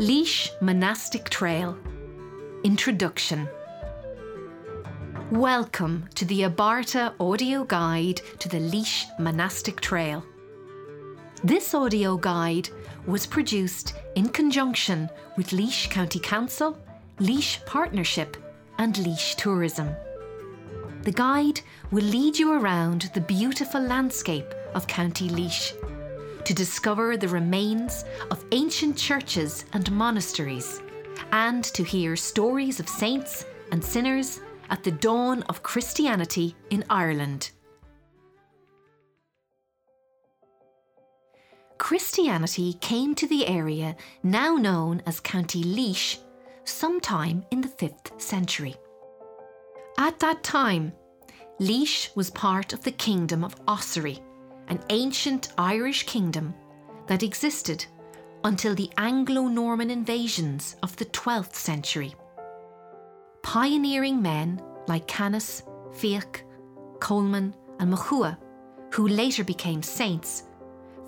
Laois Monastic Trail Introduction Welcome to the Abarta audio guide to the Laois Monastic Trail. This audio guide was produced in conjunction with Laois County Council, Laois Partnership, and Laois Tourism. The guide will lead you around the beautiful landscape of County Laois to discover the remains of ancient churches and monasteries and to hear stories of saints and sinners at the dawn of Christianity in Ireland. Christianity came to the area now known as County Laois sometime in the 5th century. At that time, Laois was part of the Kingdom of Ossory, an ancient Irish kingdom that existed until the Anglo Norman invasions of the 12th century. Pioneering men like Canice, Fiach, Coleman, and Mochua, who later became saints,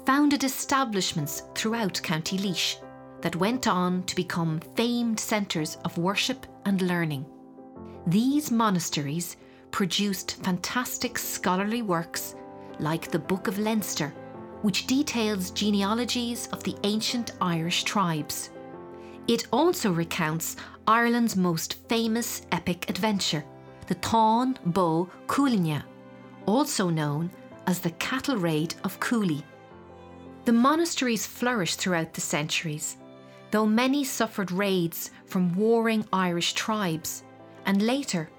founded establishments throughout County Laois that went on to become famed centres of worship and learning. These monasteries produced fantastic scholarly works like the Book of Leinster, which details genealogies of the ancient Irish tribes. It also recounts Ireland's most famous epic adventure, the Táin Bó Cúailnge, also known as the Cattle Raid of Cooley. The monasteries flourished throughout the centuries, though many suffered raids from warring Irish tribes, and later,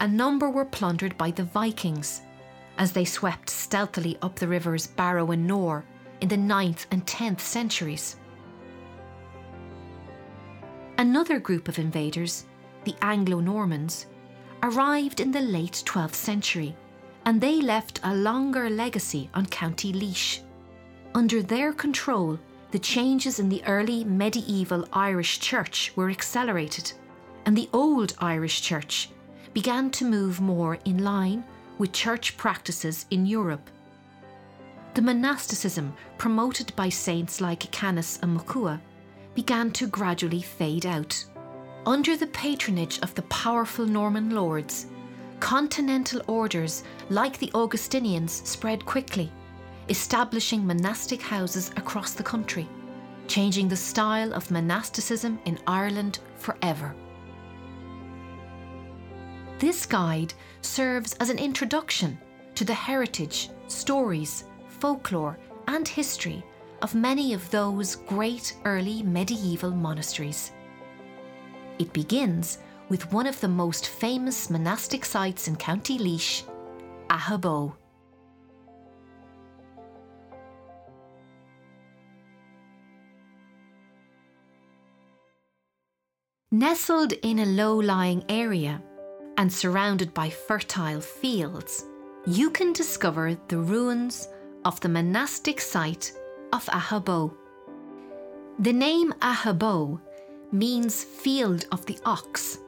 a number were plundered by the Vikings as they swept stealthily up the rivers Barrow and Nore in the 9th and 10th centuries. Another group of invaders, the Anglo Normans, arrived in the late 12th century and they left a longer legacy on County Laois. Under their control, the changes in the early medieval Irish Church were accelerated, and the old Irish Church began to move more in line with church practices in Europe. The monasticism promoted by saints like Canice and Mochua began to gradually fade out. Under the patronage of the powerful Norman lords, continental orders like the Augustinians spread quickly, establishing monastic houses across the country, changing the style of monasticism in Ireland forever. This guide serves as an introduction to the heritage, stories, folklore, and history of many of those great early medieval monasteries. It begins with one of the most famous monastic sites in County Laois, Aghaboe. Nestled in a low lying area and surrounded by fertile fields, you can discover the ruins of the monastic site of Aghaboe. The name Aghaboe means field of the ox,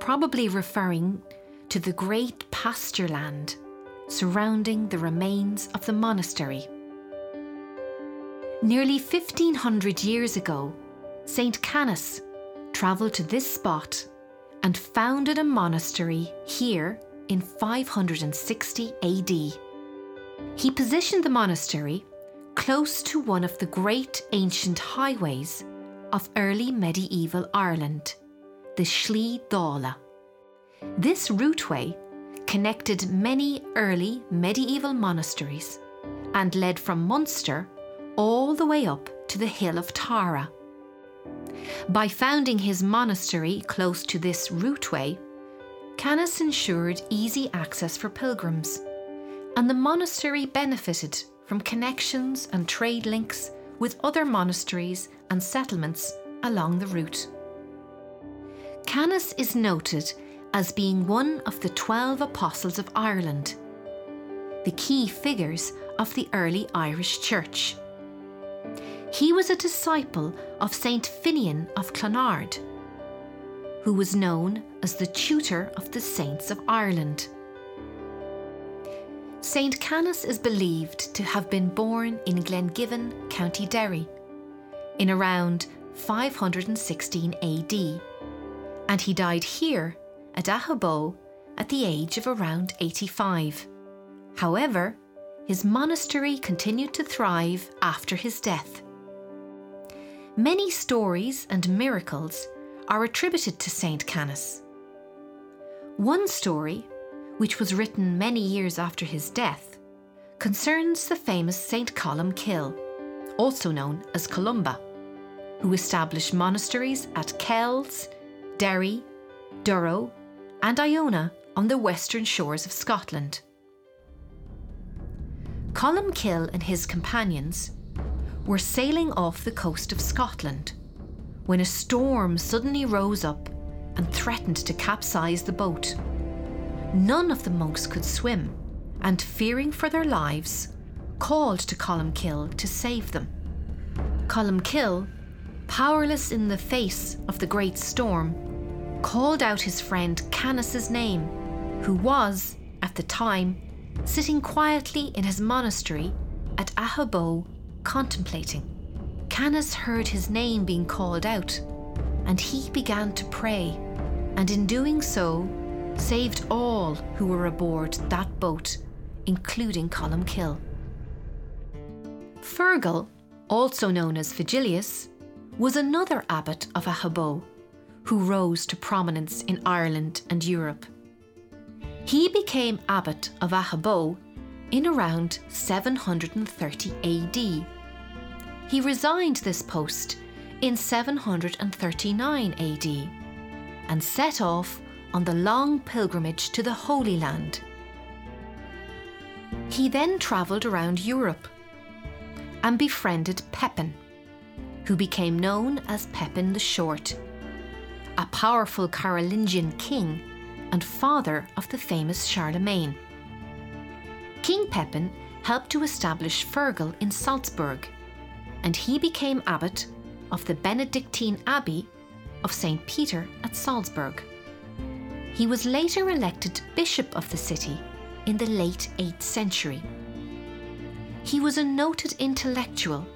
probably referring to the great pasture land surrounding the remains of the monastery. Nearly 1500 years ago, St. Canice travelled to this spot and founded a monastery here in 560 AD. He positioned the monastery close to one of the great ancient highways of early medieval Ireland, the Slí Dála. This routeway connected many early medieval monasteries and led from Munster all the way up to the hill of Tara. By founding his monastery close to this routeway, Canice ensured easy access for pilgrims, and the monastery benefited from connections and trade links with other monasteries and settlements along the route. Canice is noted as being one of the 12 apostles of Ireland, the key figures of the early Irish Church. He was a disciple of Saint Finian of Clonard, who was known as the tutor of the saints of Ireland. St Canice is believed to have been born in Glengiven, County Derry, in around 516 AD, and he died here at Aghaboe at the age of around 85. However, his monastery continued to thrive after his death. Many stories and miracles are attributed to Saint Canice. One story, which was written many years after his death, concerns the famous Saint Columcille, also known as Columba, who established monasteries at Kells, Derry, Durrow, and Iona on the western shores of Scotland. Columcille and his companions were sailing off the coast of Scotland when a storm suddenly rose up and threatened to capsize the boat. None of the monks could swim, and fearing for their lives, called to Columcille to save them. Columcille, powerless in the face of the great storm, called out his friend Canice's name, who was, at the time, sitting quietly in his monastery at Aghaboe contemplating. Canice heard his name being called out, and he began to pray, and in doing so, saved all who were aboard that boat, including Columcille. Fergal, also known as Vigilius, was another abbot of Aghaboe who rose to prominence in Ireland and Europe. He became abbot of Aghaboe in around 730 AD. He resigned this post in 739 AD and set off on the long pilgrimage to the Holy Land. He then travelled around Europe and befriended Pepin, who became known as Pepin the Short, a powerful Carolingian king and father of the famous Charlemagne. King Pepin helped to establish Fergal in Salzburg, and he became abbot of the Benedictine Abbey of St. Peter at Salzburg. He was later elected bishop of the city in the late 8th century. He was a noted intellectual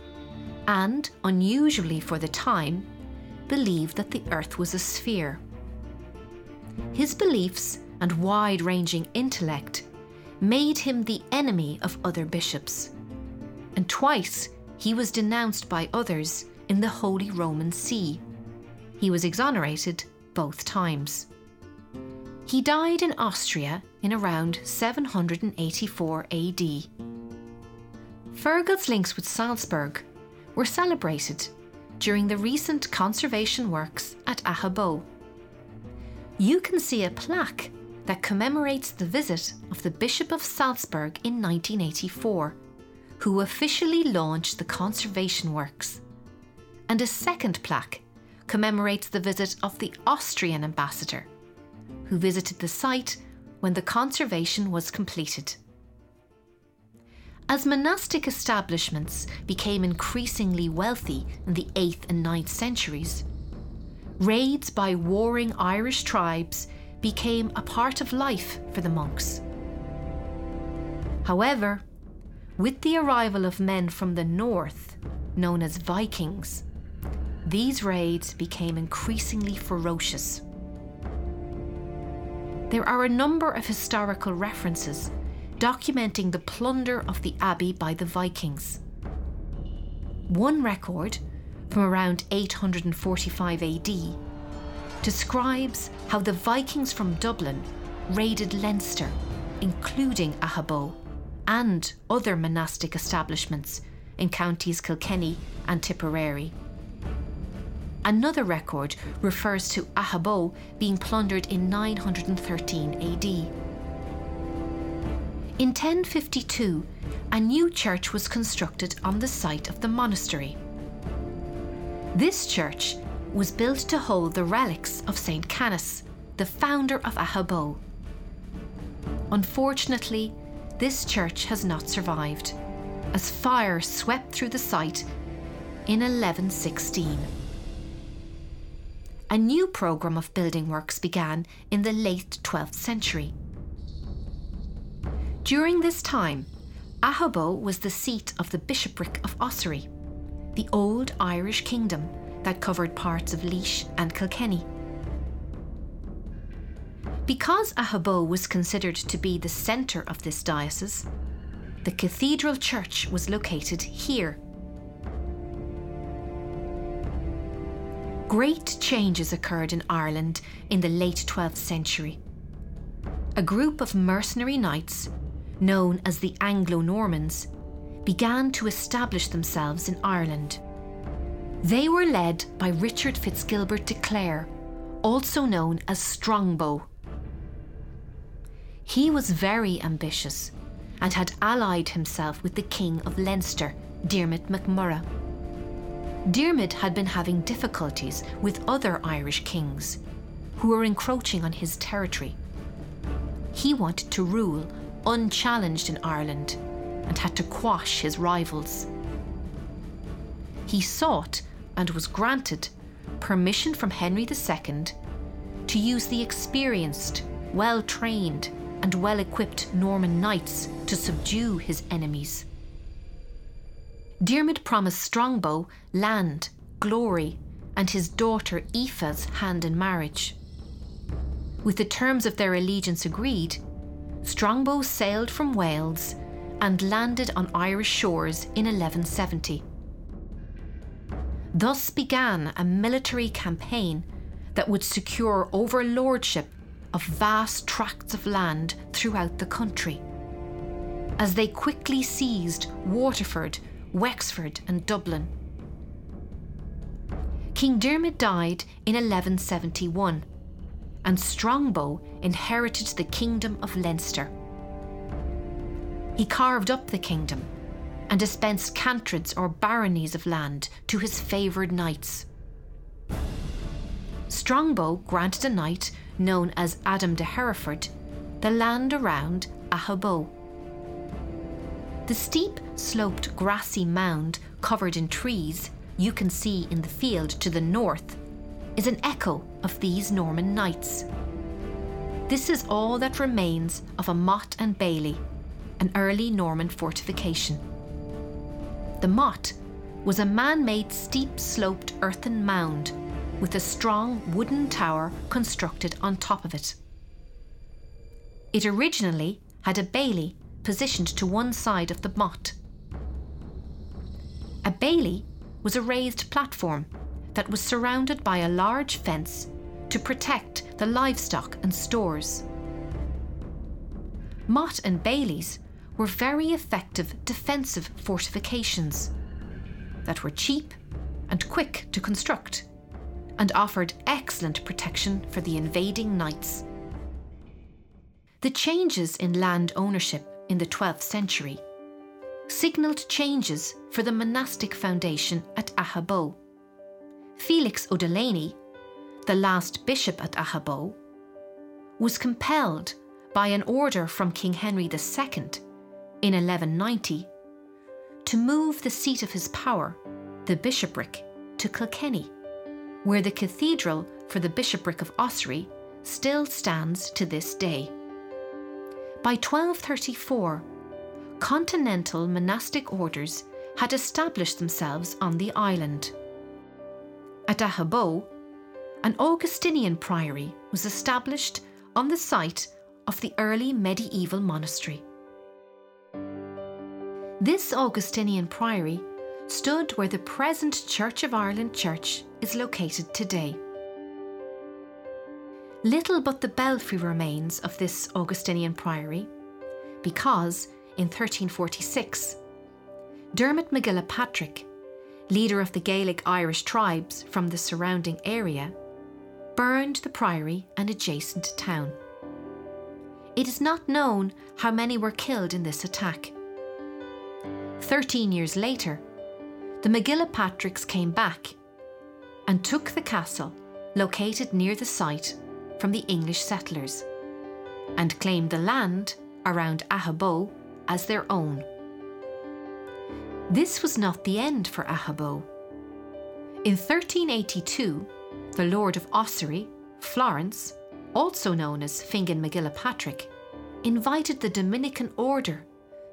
and, unusually for the time, believed that the earth was a sphere. His beliefs and wide ranging intellect made him the enemy of other bishops. And twice he was denounced by others in the Holy Roman See. He was exonerated both times. He died in Austria in around 784 AD. Fergal's links with Salzburg were celebrated during the recent conservation works at Aghaboe you can see a plaque that commemorates the visit of the Bishop of Salzburg in 1984, who officially launched the conservation works. And a second plaque commemorates the visit of the Austrian ambassador, who visited the site when the conservation was completed. As monastic establishments became increasingly wealthy in the 8th and 9th centuries, raids by warring Irish tribes became a part of life for the monks. However, with the arrival of men from the north, known as Vikings, these raids became increasingly ferocious. There are a number of historical references documenting the plunder of the abbey by the Vikings. One record from around 845 AD, describes how the Vikings from Dublin raided Leinster, including Aghaboe, and other monastic establishments in counties Kilkenny and Tipperary. Another record refers to Aghaboe being plundered in 913 AD. In 1052, a new church was constructed on the site of the monastery. This church was built to hold the relics of St. Canice, the founder of Aghaboe. Unfortunately, this church has not survived, as fire swept through the site in 1116. A new programme of building works began in the late 12th century. During this time, Ahabo was the seat of the bishopric of Ossory the old Irish kingdom that covered parts of Laois and Kilkenny. Because Aghaboe was considered to be the centre of this diocese, the cathedral church was located here. Great changes occurred in Ireland in the late 12th century. A group of mercenary knights, known as the Anglo Normans, began to establish themselves in Ireland. They were led by Richard Fitzgilbert de Clare, also known as Strongbow. He was very ambitious and had allied himself with the King of Leinster, Diarmid MacMurrough. Diarmid had been having difficulties with other Irish kings who were encroaching on his territory. He wanted to rule unchallenged in Ireland and had to quash his rivals. He sought and was granted permission from Henry II to use the experienced, well trained, and well equipped Norman knights to subdue his enemies. Diarmid promised Strongbow land, glory, and his daughter Aoife's hand in marriage. With the terms of their allegiance agreed, Strongbow sailed from Wales and landed on Irish shores in 1170. Thus began a military campaign that would secure overlordship of vast tracts of land throughout the country. As they quickly seized Waterford, Wexford, and Dublin. King Diarmid died in 1171, and Strongbow inherited the kingdom of Leinster. He carved up the kingdom and dispensed cantreds or baronies of land to his favoured knights. Strongbow granted a knight known as Adam de Hereford the land around Aghaboe. The steep, sloped, grassy mound covered in trees you can see in the field to the north is an echo of these Norman knights. This is all that remains of a motte and bailey, an early Norman fortification. The motte was a man made steep sloped earthen mound with a strong wooden tower constructed on top of it. It originally had a bailey positioned to one side of the motte. A bailey was a raised platform that was surrounded by a large fence to protect the livestock and stores. Motte and baileys were very effective defensive fortifications that were cheap and quick to construct and offered excellent protection for the invading knights. The changes in land ownership in the 12th century signalled changes for the monastic foundation at Aghaboe. Felix O'Delaney, the last bishop at Aghaboe, was compelled by an order from King Henry II in 1190 to move the seat of his power, the bishopric, to Kilkenny where the cathedral for the bishopric of Ossory still stands to this day. By 1234, continental monastic orders had established themselves on the island. At Aghaboe, an Augustinian priory was established on the site of the early medieval monastery. This Augustinian priory stood where the present Church of Ireland church is located today. Little but the belfry remains of this Augustinian priory, because in 1346, Dermot MacGillapatrick, leader of the Gaelic Irish tribes from the surrounding area, burned the priory and adjacent town. It is not known how many were killed in this attack. Thirteen years later, the MacGillapatricks came back and took the castle located near the site from the English settlers and claimed the land around Aghaboe as their own. This was not the end for Aghaboe. In 1382, the Lord of Ossory, Florence, also known as Fingon MacGillapatrick, invited the Dominican order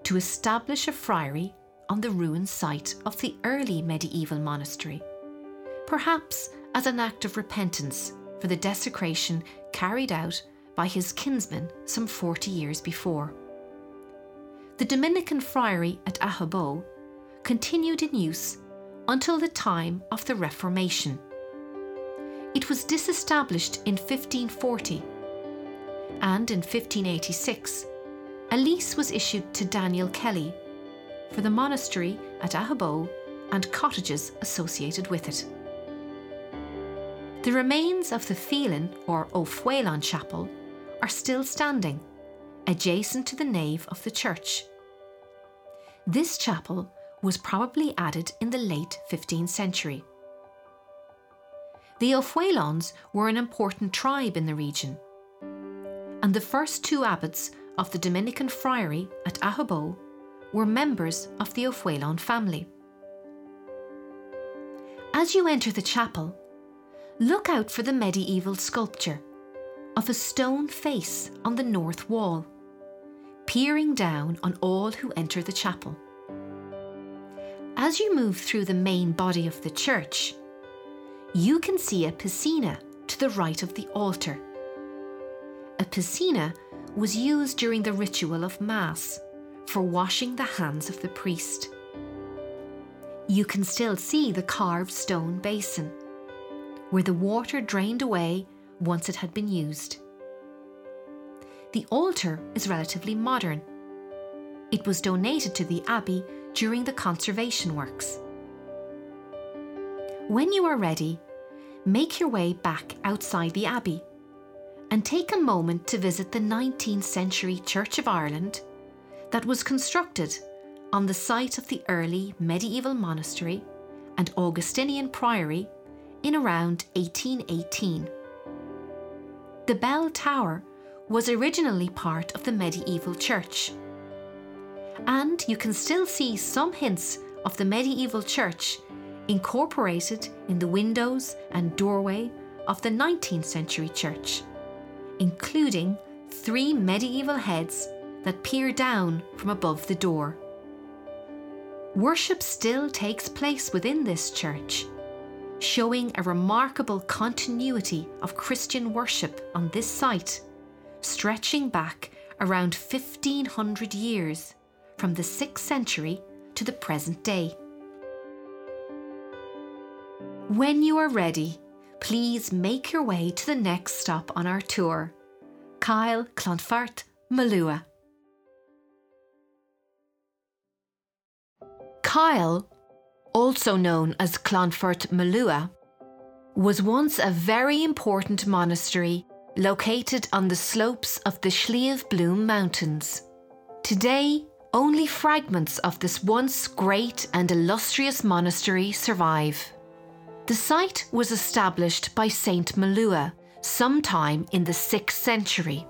to establish a friary on the ruined site of the early medieval monastery, perhaps as an act of repentance for the desecration carried out by his kinsman some 40 years before. The Dominican friary at Aghaboe continued in use until the time of the Reformation. It was disestablished in 1540, and in 1586, a lease was issued to Daniel Kelly for the monastery at Aghaboe and cottages associated with it. The remains of the Phelan or O'Phelan chapel are still standing, adjacent to the nave of the church. This chapel was probably added in the late 15th century. The O'Phelans were an important tribe in the region, and the first two abbots of the Dominican friary at Aghaboe were members of the O'Phelan family. As you enter the chapel, look out for the medieval sculpture of a stone face on the north wall, peering down on all who enter the chapel. As you move through the main body of the church, you can see a piscina to the right of the altar. A piscina was used during the ritual of Mass for washing the hands of the priest. You can still see the carved stone basin, where the water drained away once it had been used. The altar is relatively modern. It was donated to the abbey during the conservation works. When you are ready, make your way back outside the abbey and take a moment to visit the 19th century Church of Ireland that was constructed on the site of the early medieval monastery and Augustinian priory in around 1818. The bell tower was originally part of the medieval church. And you can still see some hints of the medieval church incorporated in the windows and doorway of the 19th century church, including three medieval heads that peer down from above the door. Worship still takes place within this church, showing a remarkable continuity of Christian worship on this site, stretching back around 1500 years from the 6th century to the present day. When you are ready, please make your way to the next stop on our tour, Kyle Clonfert, Molua. Kyle, also known as Clonfert Molua, was once a very important monastery located on the slopes of the Slieve Bloom Mountains. Today, only fragments of this once great and illustrious monastery survive. The site was established by Saint Molua sometime in the 6th century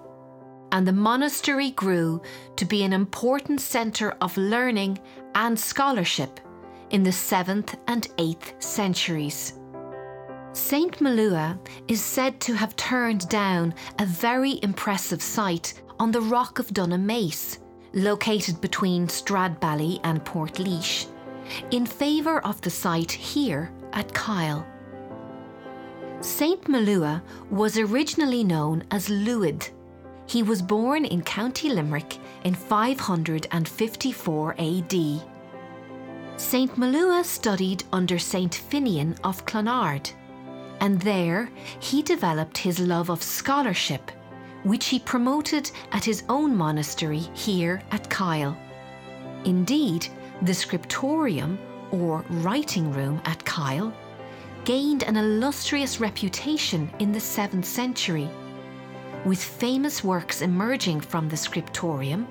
and the monastery grew to be an important centre of learning and scholarship in the 7th and 8th centuries. St. Molua is said to have turned down a very impressive site on the Rock of Dunamace, located between Stradbally and Portlaoise, in favour of the site here at Kyle. St. Molua was originally known as Luid he was born in County Limerick in 554 AD. St. Molua studied under St. Finian of Clonard, and there he developed his love of scholarship, which he promoted at his own monastery here at Kyle. Indeed, the scriptorium, or writing room at Kyle, gained an illustrious reputation in the 7th century with famous works emerging from the scriptorium,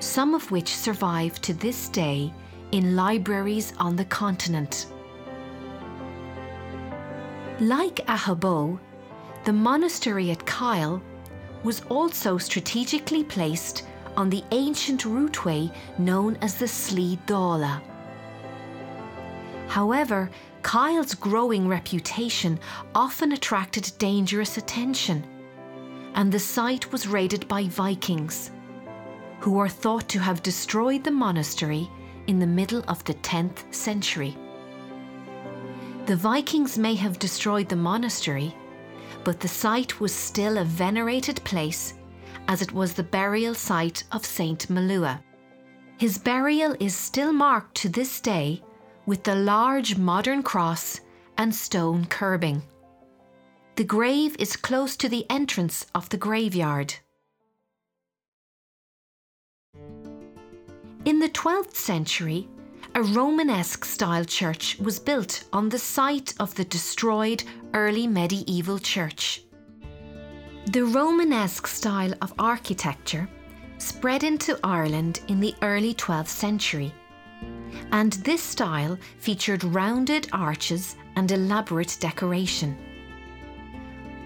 some of which survive to this day in libraries on the continent. Like Aghaboe, the monastery at Kyle was also strategically placed on the ancient routeway known as the Slí Dála. However, Kyle's growing reputation often attracted dangerous attention and the site was raided by Vikings, who are thought to have destroyed the monastery in the middle of the 10th century. The Vikings may have destroyed the monastery, but the site was still a venerated place as it was the burial site of Saint Molua. His burial is still marked to this day with the large modern cross and stone curbing. The grave is close to the entrance of the graveyard. In the 12th century, a Romanesque style church was built on the site of the destroyed early medieval church. The Romanesque style of architecture spread into Ireland in the early 12th century, and this style featured rounded arches and elaborate decoration.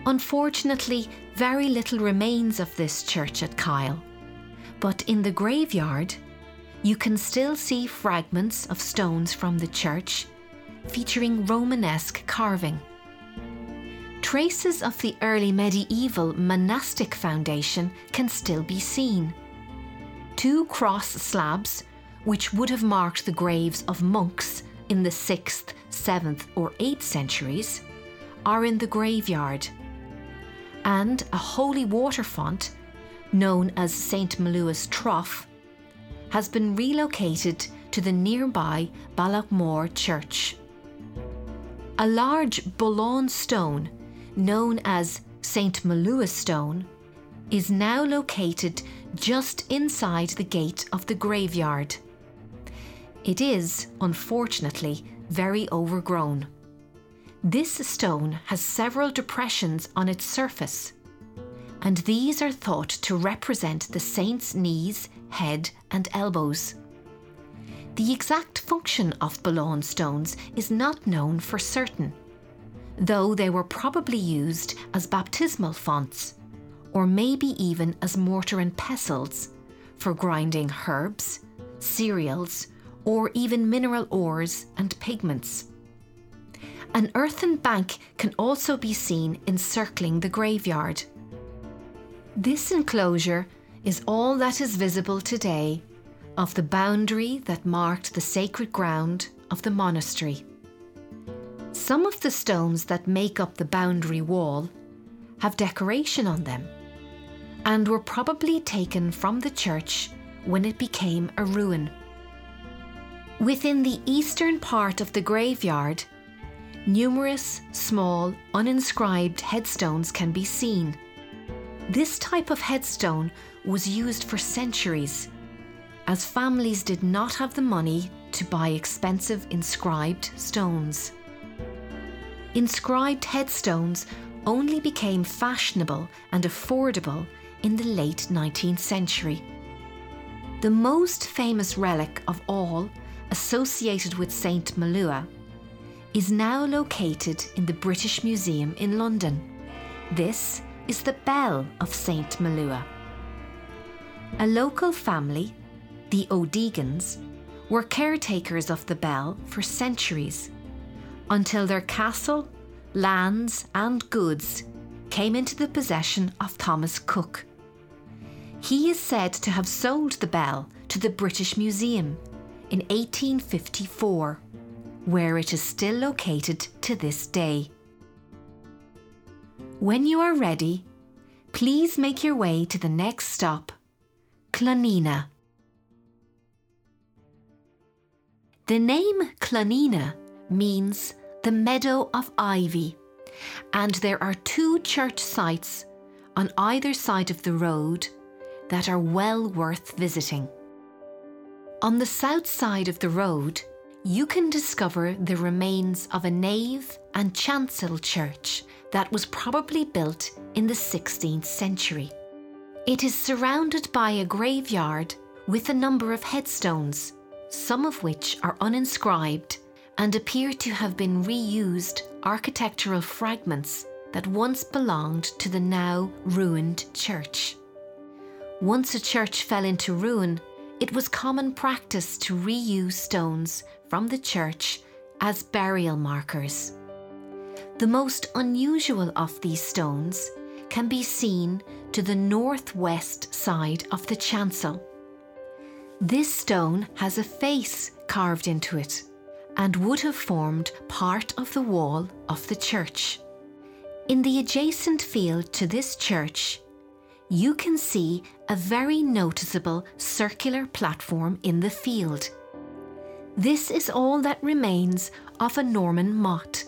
Unfortunately, very little remains of this church at Kyle, but in the graveyard, you can still see fragments of stones from the church featuring Romanesque carving. Traces of the early medieval monastic foundation can still be seen. Two cross slabs, which would have marked the graves of monks in the 6th, 7th, or 8th centuries, are in the graveyard. And a holy water font, known as St. Molua's Trough, has been relocated to the nearby Ballaghmore Church. A large Bullaun stone, known as St. Molua Stone, is now located just inside the gate of the graveyard. It is, unfortunately, very overgrown. This stone has several depressions on its surface, and these are thought to represent the saint's knees, head, and elbows. The exact function of Bullaun stones is not known for certain, though they were probably used as baptismal fonts, or maybe even as mortar and pestles for grinding herbs, cereals, or even mineral ores and pigments. An earthen bank can also be seen encircling the graveyard. This enclosure is all that is visible today of the boundary that marked the sacred ground of the monastery. Some of the stones that make up the boundary wall have decoration on them and were probably taken from the church when it became a ruin. Within the eastern part of the graveyard, numerous small, uninscribed headstones can be seen. This type of headstone was used for centuries, as families did not have the money to buy expensive inscribed stones. Inscribed headstones only became fashionable and affordable in the late 19th century. The most famous relic of all, associated with St. Molua, is now located in the British Museum in London. This is the bell of St. Molua. A local family, the O'Degans, were caretakers of the bell for centuries until their castle, lands, and goods came into the possession of Thomas Cook. He is said to have sold the bell to the British Museum in 1854, where it is still located to this day. When you are ready, please make your way to the next stop Clonenagh. The name Clonenagh means the meadow of ivy, and there are two church sites on either side of the road that are well worth visiting. On the south side of the road, you can discover the remains of a nave and chancel church that was probably built in the 16th century. It is surrounded by a graveyard with a number of headstones, some of which are uninscribed and appear to have been reused architectural fragments that once belonged to the now ruined church. Once a church fell into ruin, it was common practice to reuse stones from the church as burial markers. The most unusual of these stones can be seen to the northwest side of the chancel. This stone has a face carved into it, and would have formed part of the wall of the church. In the adjacent field to this church, you can see a very noticeable circular platform in the field. This is all that remains of a Norman motte,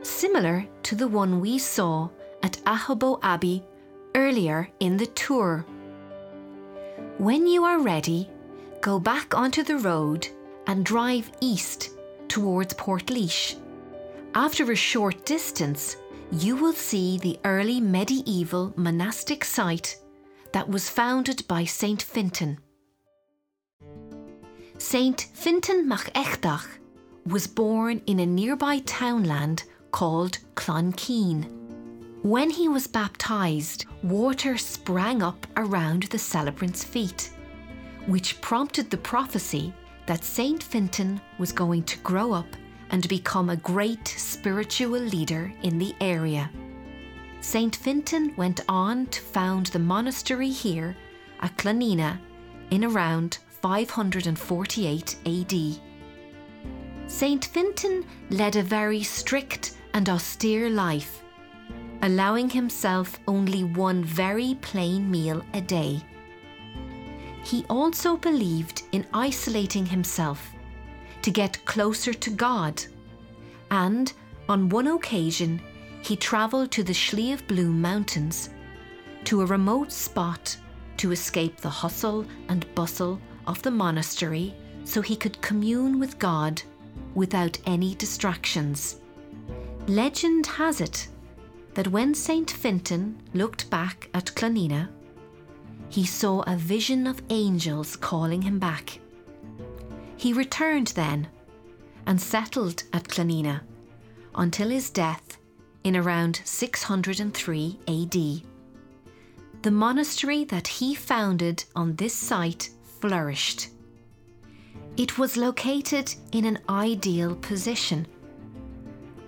similar to the one we saw at Aghaboe Abbey earlier in the tour. When you are ready, go back onto the road and drive east towards Portlaoise. After a short distance, you will see the early medieval monastic site that was founded by St. Fintan. St. Fintan mac Echdach was born in a nearby townland called Clonkeen. When he was baptized, water sprang up around the celebrant's feet, which prompted the prophecy that St. Fintan was going to grow up and become a great spiritual leader in the area. St. Fintan went on to found the monastery here at Clonenagh in around 548 AD. St. Fintan led a very strict and austere life, allowing himself only one very plain meal a day. He also believed in isolating himself to get closer to God, and on one occasion he travelled to the Slieve Bloom Mountains, to a remote spot to escape the hustle and bustle of the monastery so he could commune with God without any distractions. Legend has it that when St. Fintan looked back at Clonenagh, he saw a vision of angels calling him back. He returned then and settled at Clonenagh until his death in around 603 AD. The monastery that he founded on this site flourished. It was located in an ideal position.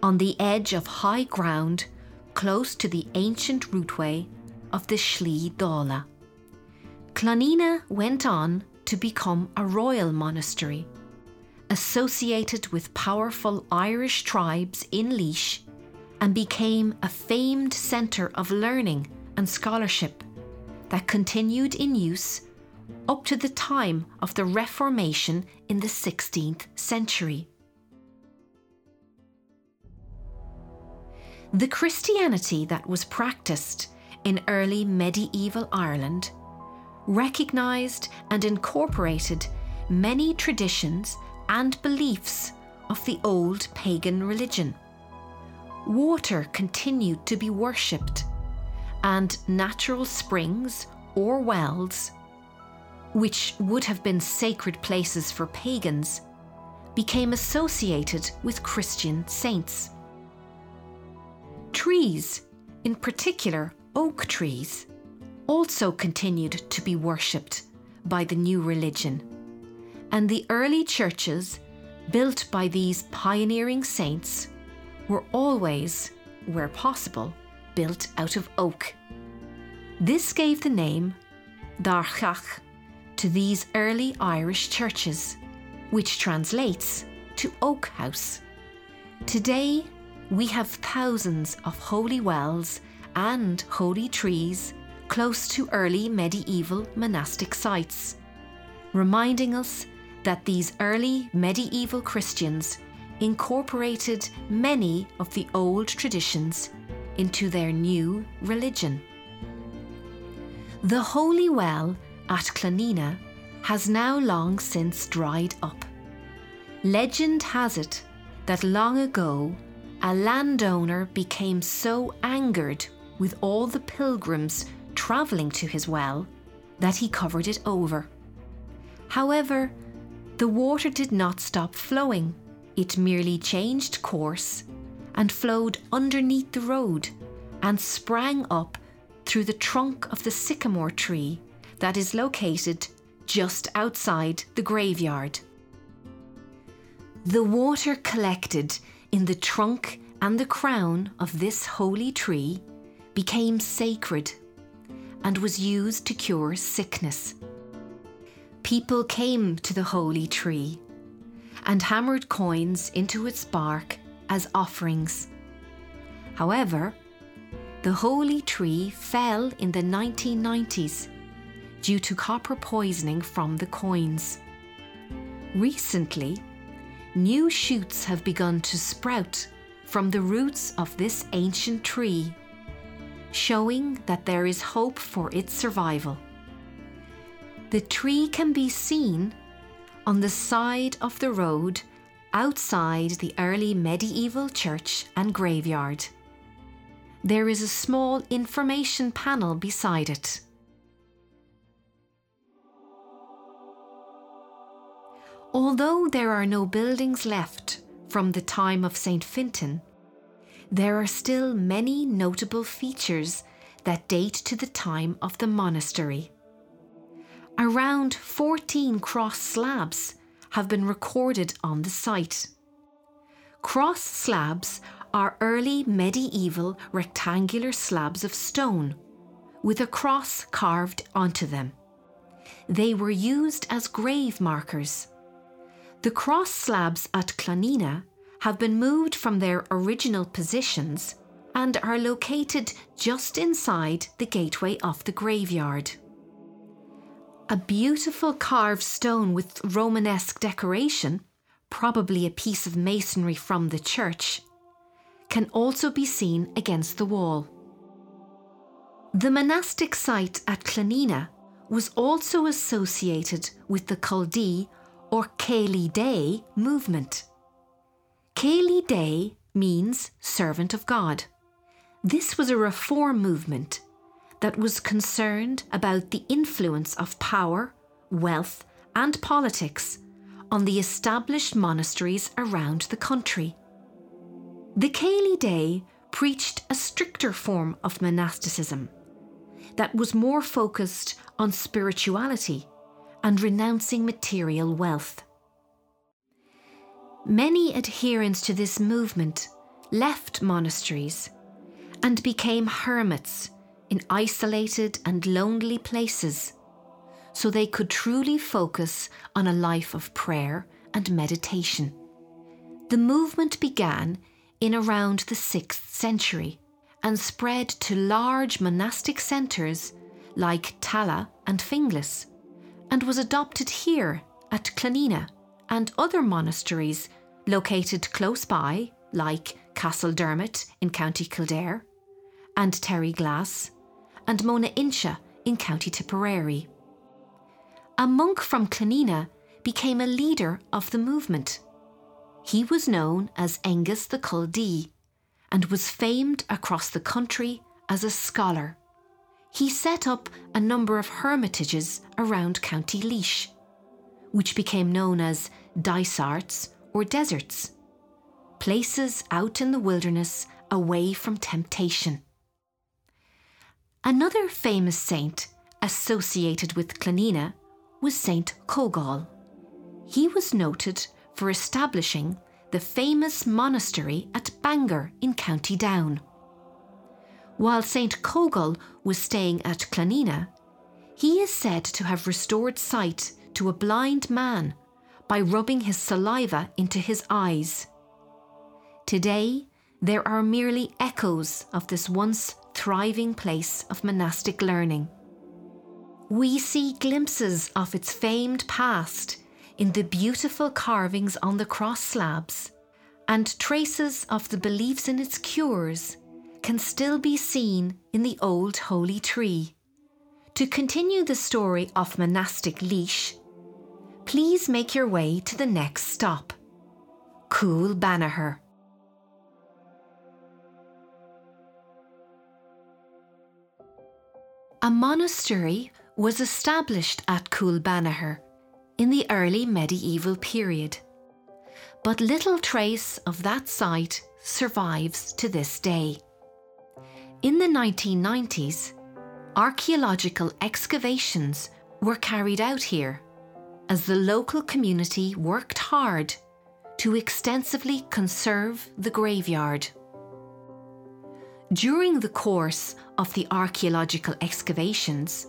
On the edge of high ground, close to the ancient routeway of the Slí Dála. Clonenagh went on to become a royal monastery, associated with powerful Irish tribes in Laois, and became a famed centre of learning and scholarship that continued in use up to the time of the Reformation in the 16th century. The Christianity that was practiced in early medieval Ireland recognised and incorporated many traditions and beliefs of the old pagan religion. Water continued to be worshipped, and natural springs or wells which would have been sacred places for pagans, became associated with Christian saints. Trees, in particular oak trees, also continued to be worshipped by the new religion, and the early churches, built by these pioneering saints, were always, where possible, built out of oak. This gave the name Dairtheach to these early Irish churches, which translates to Oak House. Today, we have thousands of holy wells and holy trees close to early medieval monastic sites, reminding us that these early medieval Christians incorporated many of the old traditions into their new religion. The Holy Well at Clonenagh has now long since dried up. Legend has it that long ago a landowner became so angered with all the pilgrims travelling to his well that he covered it over. However, the water did not stop flowing, it merely changed course and flowed underneath the road and sprang up through the trunk of the sycamore tree that is located just outside the graveyard. The water collected in the trunk and the crown of this holy tree became sacred and was used to cure sickness. People came to the holy tree, and hammered coins into its bark as offerings. However, the holy tree fell in the 1990s due to copper poisoning from the coins. Recently, new shoots have begun to sprout from the roots of this ancient tree, showing that there is hope for its survival. The tree can be seen on the side of the road outside the early medieval church and graveyard. There is a small information panel beside it. Although there are no buildings left from the time of St. Fintan, there are still many notable features that date to the time of the monastery. Around 14 cross slabs have been recorded on the site. Cross slabs are early medieval rectangular slabs of stone with a cross carved onto them. They were used as grave markers. The cross slabs at Clonenagh have been moved from their original positions and are located just inside the gateway of the graveyard. A beautiful carved stone with Romanesque decoration, probably a piece of masonry from the church, can also be seen against the wall. The monastic site at Clonenagh was also associated with the Culdee or Céilí Dé movement. Céilí Dé means servant of God. This was a reform movement that was concerned about the influence of power, wealth, and politics on the established monasteries around the country. The Céilí Dé preached a stricter form of monasticism that was more focused on spirituality and renouncing material wealth. Many adherents to this movement left monasteries and became hermits in isolated and lonely places so they could truly focus on a life of prayer and meditation. The movement began in around the 6th century and spread to large monastic centres like Tallaght and Finglas, and was adopted here at Clonenagh and other monasteries located close by, like Castle Dermot in County Kildare, and Terryglass, and Mona Incha in County Tipperary. A monk from Clonenagh became a leader of the movement he was known as Angus the Culdee and was famed across the country as a scholar. He set up a number of hermitages around County Laois, which became known as dysarts or deserts, places out in the wilderness away from temptation. Another famous saint associated with Clonenagh was Saint Comgall. He was noted for establishing the famous monastery at Bangor in County Down. While St. Comgall was staying at Clonenagh, he is said to have restored sight to a blind man by rubbing his saliva into his eyes. Today, there are merely echoes of this once thriving place of monastic learning. We see glimpses of its famed past in the beautiful carvings on the cross slabs, and traces of the beliefs in its cures can still be seen in the old holy tree. To continue the story of monastic Laois, please make your way to the next stop, Coolbanagher. A monastery was established at Coolbanagher in the early medieval period. But little trace of that site survives to this day. In the 1990s, archaeological excavations were carried out here as the local community worked hard to extensively conserve the graveyard. During the course of the archaeological excavations,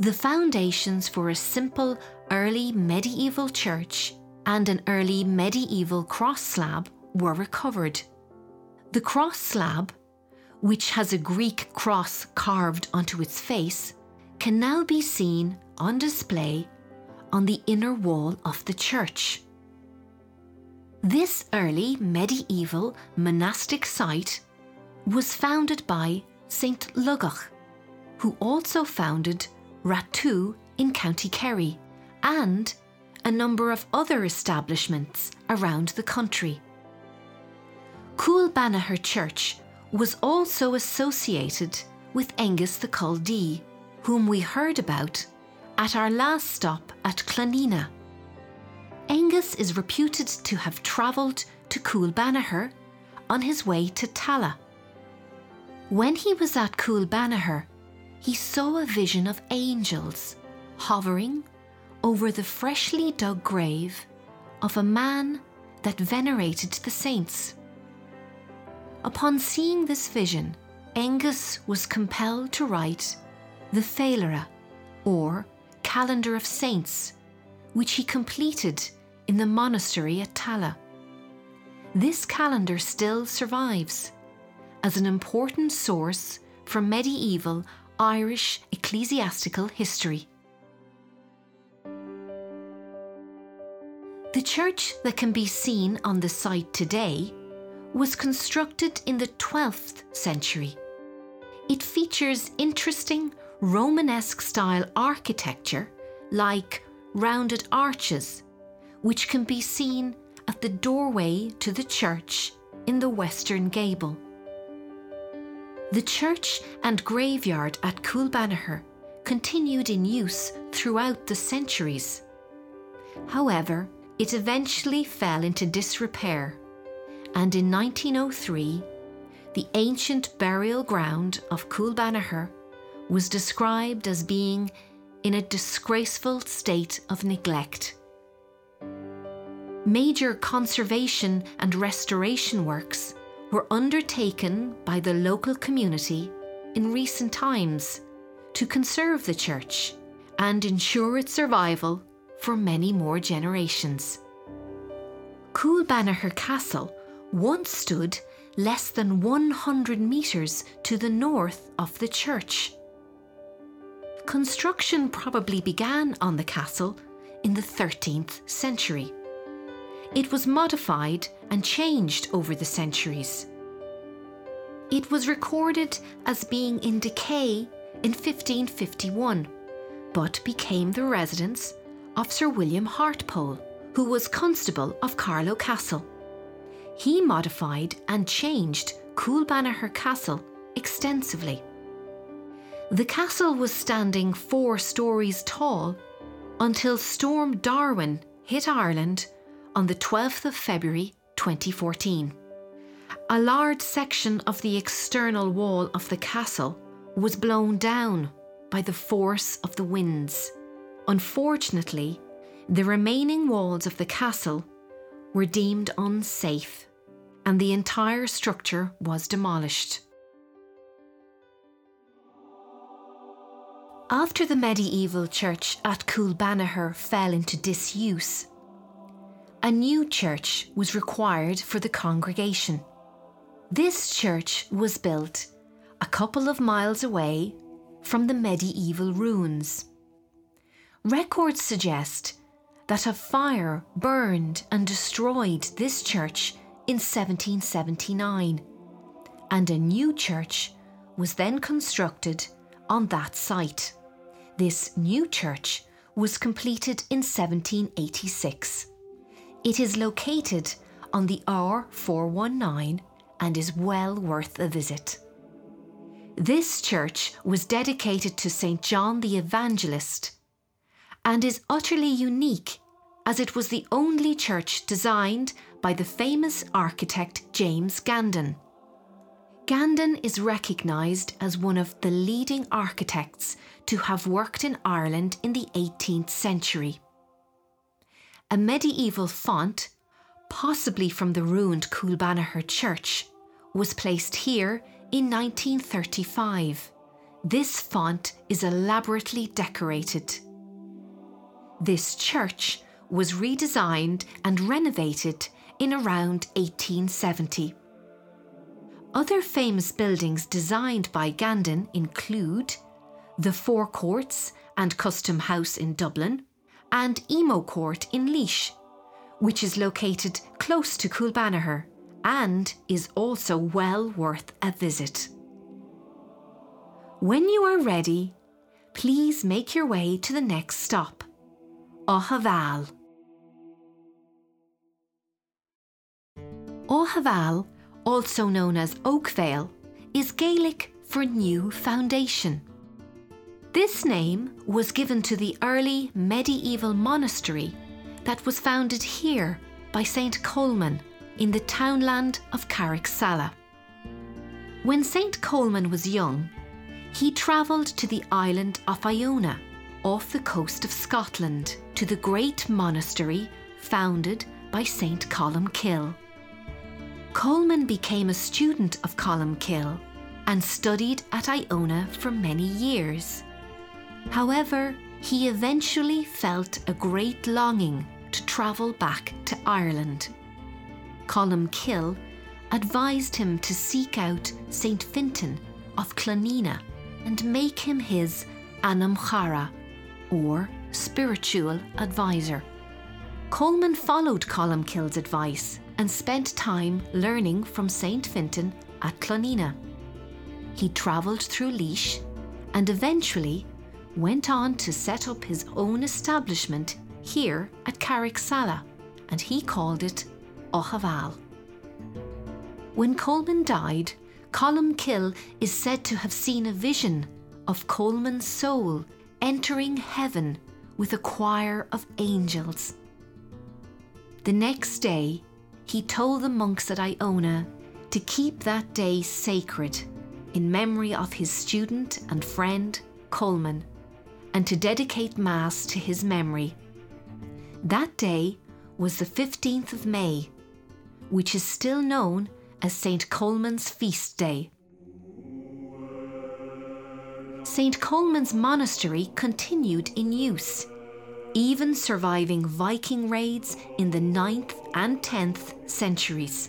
the foundations for a simple early medieval church and an early medieval cross slab were recovered. The cross slab, which has a Greek cross carved onto its face, can now be seen on display on the inner wall of the church. This early medieval monastic site was founded by St. Lugach, who also founded Rattoo in County Kerry and a number of other establishments around the country. Coolbanagher Church was also associated with Angus the Culdee, whom we heard about at our last stop at Clonenagh. Angus is reputed to have travelled to Coolbanagher on his way to Tallaght. When he was at Coolbanagher, he saw a vision of angels hovering over the freshly dug grave of a man that venerated the saints. Upon seeing this vision, Angus was compelled to write the Féilire, or Calendar of Saints, which he completed in the monastery at Tallaght. This calendar still survives as an important source for medieval Irish ecclesiastical history. The church that can be seen on the site today was constructed in the 12th century. It features interesting Romanesque style architecture like rounded arches, which can be seen at the doorway to the church in the western gable. The church and graveyard at Coolbanagher continued in use throughout the centuries. However, it eventually fell into disrepair, and in 1903, the ancient burial ground of Coolbanagher was described as being in a disgraceful state of neglect. Major conservation and restoration works were undertaken by the local community in recent times to conserve the church and ensure its survival for many more generations. Coolbanagher Castle once stood less than 100 metres to the north of the church. Construction probably began on the castle in the 13th century. It was modified and changed over the centuries. It was recorded as being in decay in 1551, but became the residence of Sir William Hartpole, who was Constable of Carlow Castle. He modified and changed Coolbanagher Castle extensively. The castle was standing four stories tall until Storm Darwin hit Ireland on the 12th of February 2014. A large section of the external wall of the castle was blown down by the force of the winds. Unfortunately, the remaining walls of the castle were deemed unsafe and the entire structure was demolished. After the medieval church at Coolbanagher fell into disuse, a new church was required for the congregation. This church was built a couple of miles away from the medieval ruins. Records suggest that a fire burned and destroyed this church in 1779, and a new church was then constructed on that site. This new church was completed in 1786. It is located on the R419 and is well worth a visit. This church was dedicated to St. John the Evangelist and is utterly unique as it was the only church designed by the famous architect James Gandon. Gandon is recognised as one of the leading architects to have worked in Ireland in the 18th century. A medieval font, possibly from the ruined Coolbanagher Church, was placed here in 1935. This font is elaborately decorated. This church was redesigned and renovated in around 1870. Other famous buildings designed by Gandon include the Four Courts and Custom House in Dublin, and Emo Court in Laois, which is located close to Coolbanagher and is also well worth a visit. When you are ready, please make your way to the next stop, Oughaval. Oughaval, also known as Oakvale, is Gaelic for new foundation. This name was given to the early medieval monastery that was founded here by St. Colman in the townland of Carricksala. When St. Colman was young, he travelled to the island of Iona off the coast of Scotland to the great monastery founded by St. Columcille. Colman became a student of Columcille and studied at Iona for many years. However, he eventually felt a great longing to travel back to Ireland. Columcille advised him to seek out St. Fintan of Clonenagh and make him his Anam Cara, or spiritual advisor. Colman followed Columcille's advice and spent time learning from St. Fintan at Clonenagh. He travelled through Laois and eventually went on to set up his own establishment here at Carricksala, and he called it Oughaval. When Colman died, Columcille is said to have seen a vision of Colman's soul entering heaven with a choir of angels. The next day, he told the monks at Iona to keep that day sacred in memory of his student and friend Colman and to dedicate Mass to his memory. That day was the 15th of May, which is still known as St. Colman's feast day. St. Colman's monastery continued in use, even surviving Viking raids in the 9th and 10th centuries.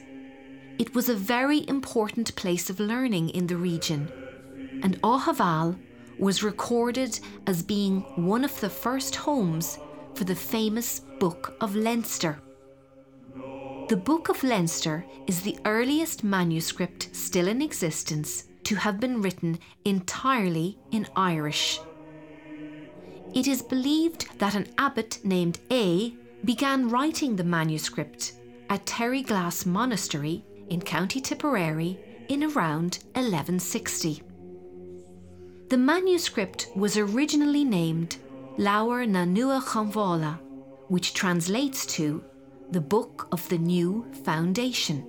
It was a very important place of learning in the region, and Oughaval was recorded as being one of the first homes for the famous Book of Leinster. The Book of Leinster is the earliest manuscript still in existence to have been written entirely in Irish. It is believed that an abbot named Áed began writing the manuscript at Terryglass Monastery in County Tipperary in around 1160. The manuscript was originally named Lawer na Nua Chamvala, which translates to the Book of the New Foundation,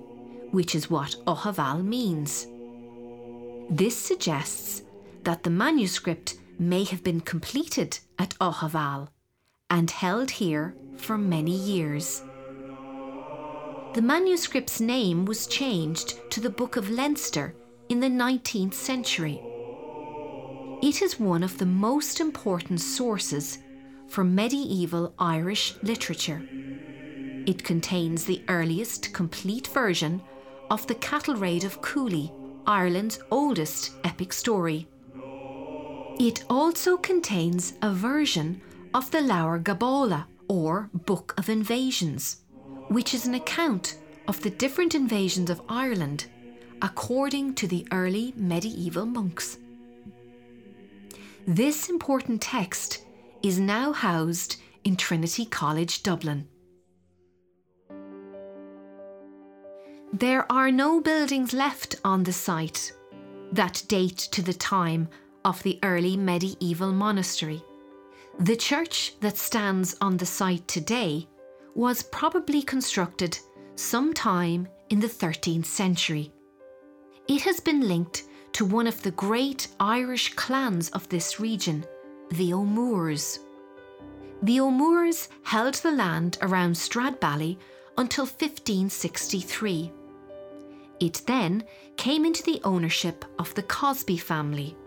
which is what Oughaval means. This suggests that the manuscript may have been completed at Oughaval and held here for many years. The manuscript's name was changed to the Book of Leinster in the 19th century it is one of the most important sources for medieval Irish literature. It contains the earliest complete version of the Cattle Raid of Cooley, Ireland's oldest epic story. It also contains a version of the Leabhar Gabála, or Book of Invasions, which is an account of the different invasions of Ireland according to the early medieval monks. This important text is now housed in Trinity College Dublin. There are no buildings left on the site that date to the time of the early medieval monastery. The church that stands on the site today was probably constructed sometime in the 13th century. It has been linked to one of the great Irish clans of this region, the O'Moores. The O'Moores held the land around Stradbally until 1563. It then came into the ownership of the Cosby family,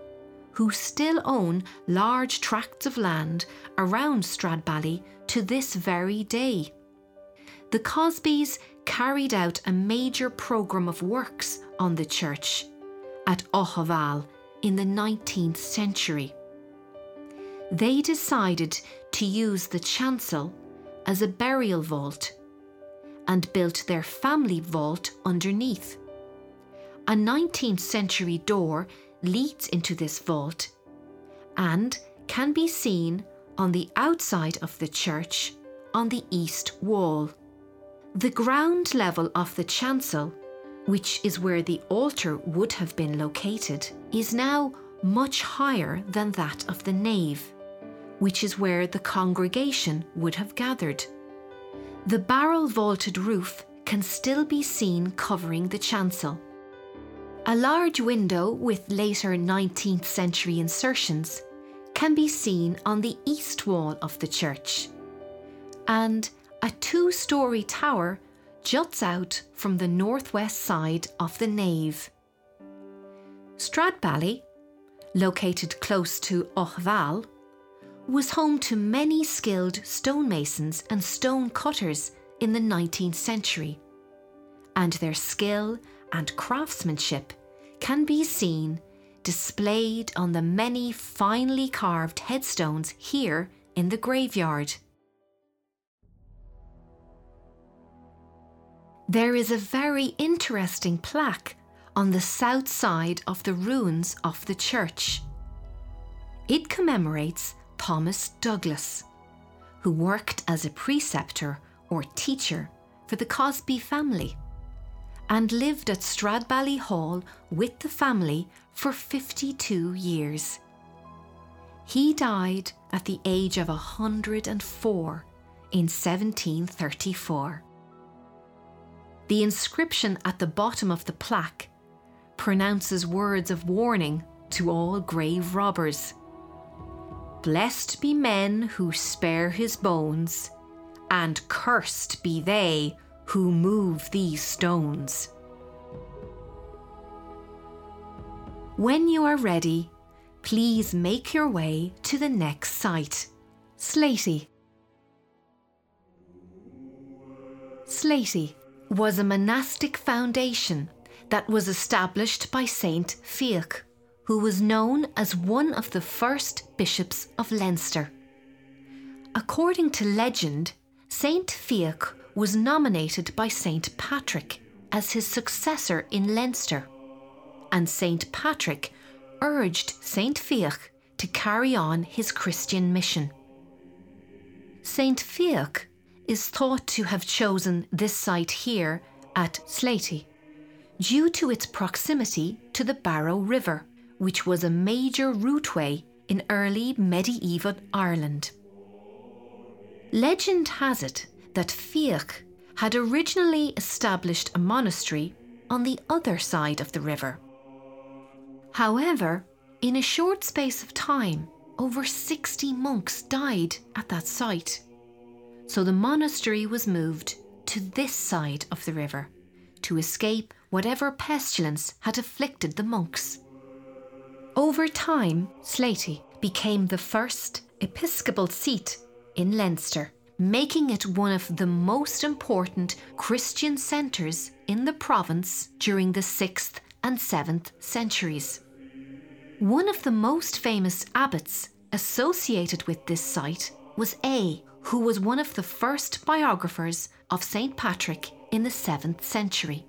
who still own large tracts of land around Stradbally to this very day. The Cosbys carried out a major programme of works on the church at Aughval in the 19th century. They decided to use the chancel as a burial vault and built their family vault underneath. A 19th century door leads into this vault and can be seen on the outside of the church on the east wall. The ground level of the chancel, which is where the altar would have been located, is now much higher than that of the nave, which is where the congregation would have gathered. The barrel vaulted roof can still be seen covering the chancel. A large window with later 19th century insertions can be seen on the east wall of the church. And a two story tower juts out from the northwest side of the nave. Stradbally, located close to Aughval, was home to many skilled stonemasons and stone cutters in the 19th century, and their skill and craftsmanship can be seen displayed on the many finely carved headstones here in the graveyard. There is a very interesting plaque on the south side of the ruins of the church. It commemorates Thomas Douglas, who worked as a preceptor or teacher for the Cosby family and lived at Stradbally Hall with the family for 52 years. He died at the age of 104 in 1734. The inscription at the bottom of the plaque pronounces words of warning to all grave robbers. Blessed be men who spare his bones, and cursed be they who move these stones. When you are ready, please make your way to the next site, Sleaty. Sleaty was a monastic foundation that was established by Saint Fiach, who was known as one of the first bishops of Leinster. According to legend, Saint Fiach was nominated by Saint Patrick as his successor in Leinster, and Saint Patrick urged Saint Fiach to carry on his Christian mission. Saint Fiach is thought to have chosen this site here at Sleaty due to its proximity to the Barrow River, which was a major routeway in early medieval Ireland. Legend has it that Fiach had originally established a monastery on the other side of the river. However, in a short space of time, over 60 monks died at that site so the monastery was moved to this side of the river to escape whatever pestilence had afflicted the monks. Over time, Sleaty became the first episcopal seat in Leinster, making it one of the most important Christian centres in the province during the 6th and 7th centuries. One of the most famous abbots associated with this site was Áed, who was one of the first biographers of St. Patrick in the 7th century.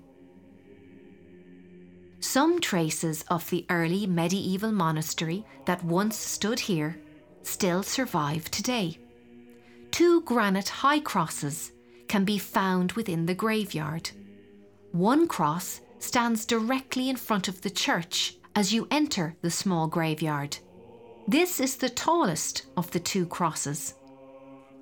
Some traces of the early medieval monastery that once stood here still survive today. Two granite high crosses can be found within the graveyard. One cross stands directly in front of the church as you enter the small graveyard. This is the tallest of the two crosses.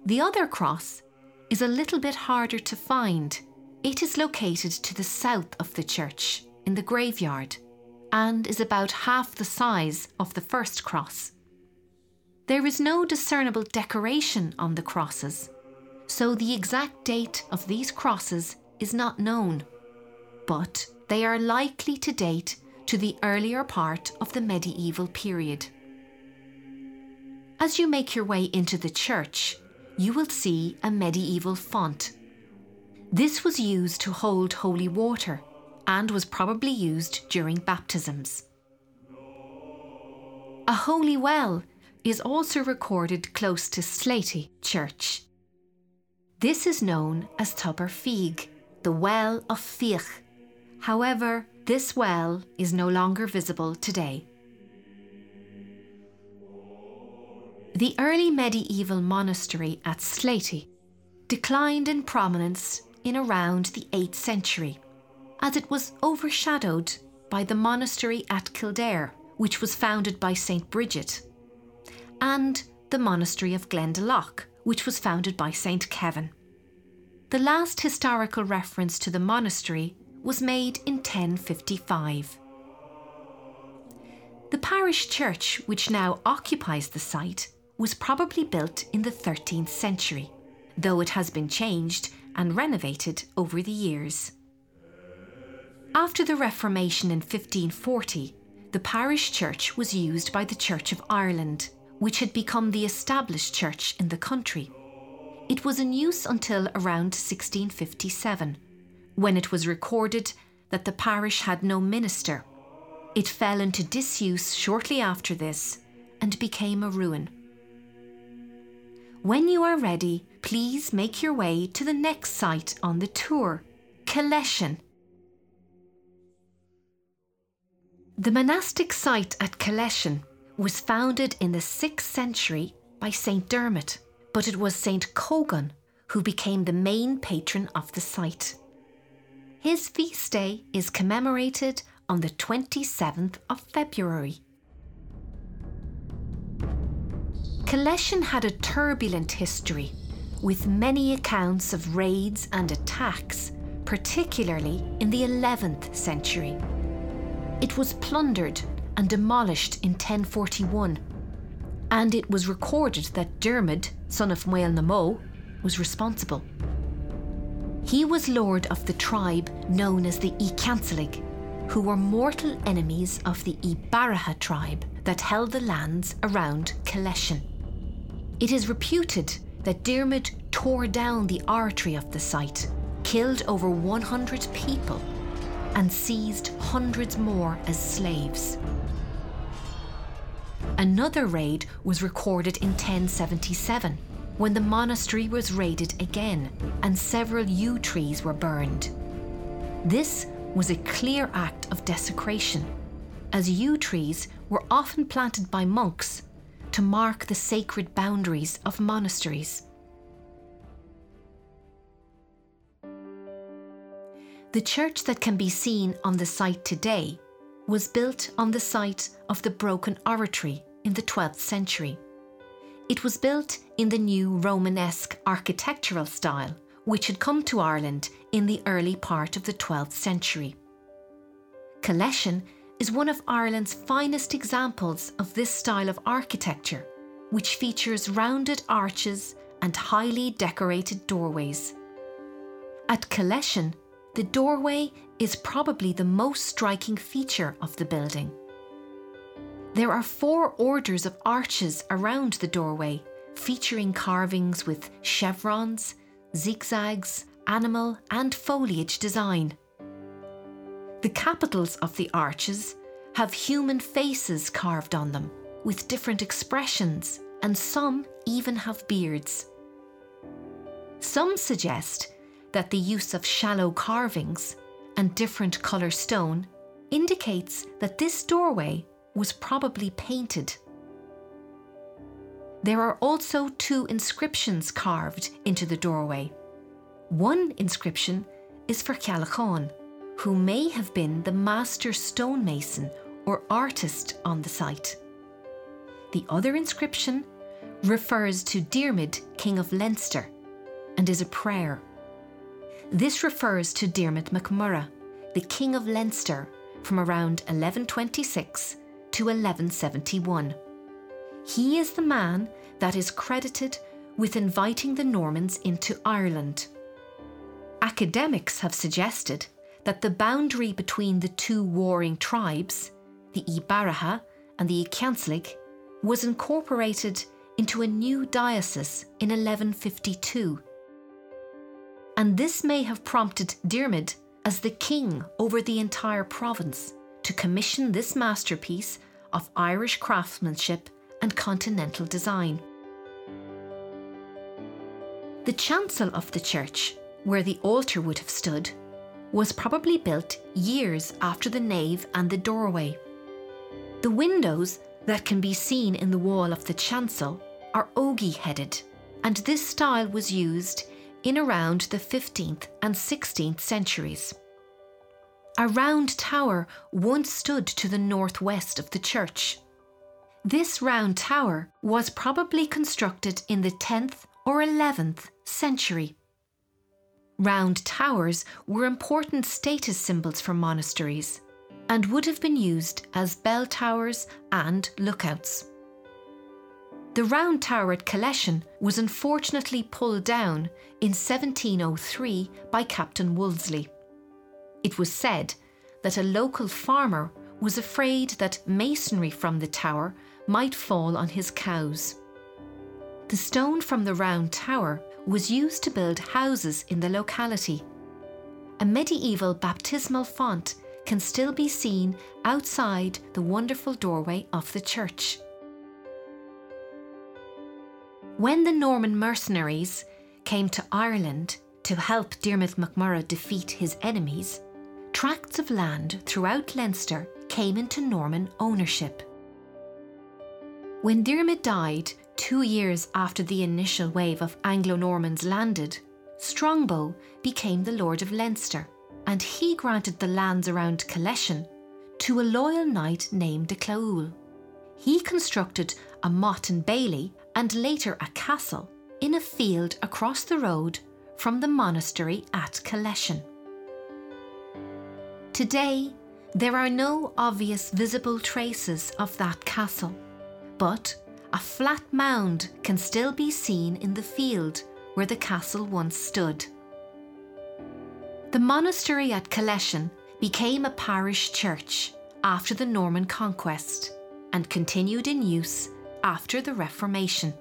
The other cross is a little bit harder to find. It is located to the south of the church, in the graveyard, and is about half the size of the first cross. There is no discernible decoration on the crosses, so the exact date of these crosses is not known, but they are likely to date to the earlier part of the medieval period. As you make your way into the church, you will see a medieval font. This was used to hold holy water and was probably used during baptisms. A holy well is also recorded close to Sleaty Church. This is known as Tuber Feig, the Well of Fiach. However, this well is no longer visible today. The early medieval monastery at Sleaty declined in prominence in around the 8th century, as it was overshadowed by the monastery at Kildare, which was founded by St. Bridget, and the monastery of Glendalough, which was founded by St. Kevin. The last historical reference to the monastery was made in 1055. The parish church, which now occupies the site, was probably built in the 13th century, though it has been changed and renovated over the years. After the Reformation in 1540, the parish church was used by the Church of Ireland, which had become the established church in the country. It was in use until around 1657, when it was recorded that the parish had no minister. It fell into disuse shortly after this and became a ruin. When you are ready, please make your way to the next site on the tour, Killeshin. The monastic site at Killeshin was founded in the 6th century by St. Dermot, but it was St. Comgan who became the main patron of the site. His feast day is commemorated on the 27th of February. Killeshin had a turbulent history, with many accounts of raids and attacks, particularly in the 11th century. It was plundered and demolished in 1041, and it was recorded that Dermid, son of Máel na mBó, was responsible. He was lord of the tribe known as the Ecanslig, who were mortal enemies of the Ibaraha tribe that held the lands around Killeshin. It is reputed that Diarmid tore down the oratory of the site, killed over 100 people, and seized hundreds more as slaves. Another raid was recorded in 1077 when the monastery was raided again and several yew trees were burned. This was a clear act of desecration, as yew trees were often planted by monks to mark the sacred boundaries of monasteries. The church that can be seen on the site today was built on the site of the broken oratory in the 12th century. It was built in the new Romanesque architectural style, which had come to Ireland in the early part of the 12th century. Killeshin is one of Ireland's finest examples of this style of architecture, which features rounded arches and highly decorated doorways. At Killeshin, the doorway is probably the most striking feature of the building. There are four orders of arches around the doorway, featuring carvings with chevrons, zigzags, animal, and foliage design. The capitals of the arches have human faces carved on them, with different expressions, and some even have beards. Some suggest that the use of shallow carvings and different colour stone indicates that this doorway was probably painted. There are also two inscriptions carved into the doorway. One inscription is for Calachon, who may have been the master stonemason or artist on the site. The other inscription refers to Diarmid, King of Leinster, and is a prayer. This refers to Diarmid MacMurrough, the King of Leinster, from around 1126 to 1171. He is the man that is credited with inviting the Normans into Ireland. Academics have suggested that the boundary between the two warring tribes, the Ibaraha and the Ecanslig, was incorporated into a new diocese in 1152. And this may have prompted Diarmid, as the king over the entire province, to commission this masterpiece of Irish craftsmanship and continental design. The chancel of the church, where the altar would have stood, was probably built years after the nave and the doorway. The windows that can be seen in the wall of the chancel are ogee headed, and this style was used in around the 15th and 16th centuries. A round tower once stood to the northwest of the church. This round tower was probably constructed in the 10th or 11th century. Round towers were important status symbols for monasteries and would have been used as bell towers and lookouts. The round tower at Killeshin was unfortunately pulled down in 1703 by Captain Wolseley. It was said that a local farmer was afraid that masonry from the tower might fall on his cows. The stone from the round tower was used to build houses in the locality. A medieval baptismal font can still be seen outside the wonderful doorway of the church. When the Norman mercenaries came to Ireland to help Diarmuid MacMurrough defeat his enemies, tracts of land throughout Leinster came into Norman ownership. When Diarmuid died two years after the initial wave of Anglo Normans landed, Strongbow became the Lord of Leinster, and he granted the lands around Killeshin to a loyal knight named de Clahull. He constructed a motte and bailey and later a castle in a field across the road from the monastery at Killeshin. Today, there are no obvious visible traces of that castle, but a flat mound can still be seen in the field where the castle once stood. The monastery at Killeshin became a parish church after the Norman conquest and continued in use after the Reformation.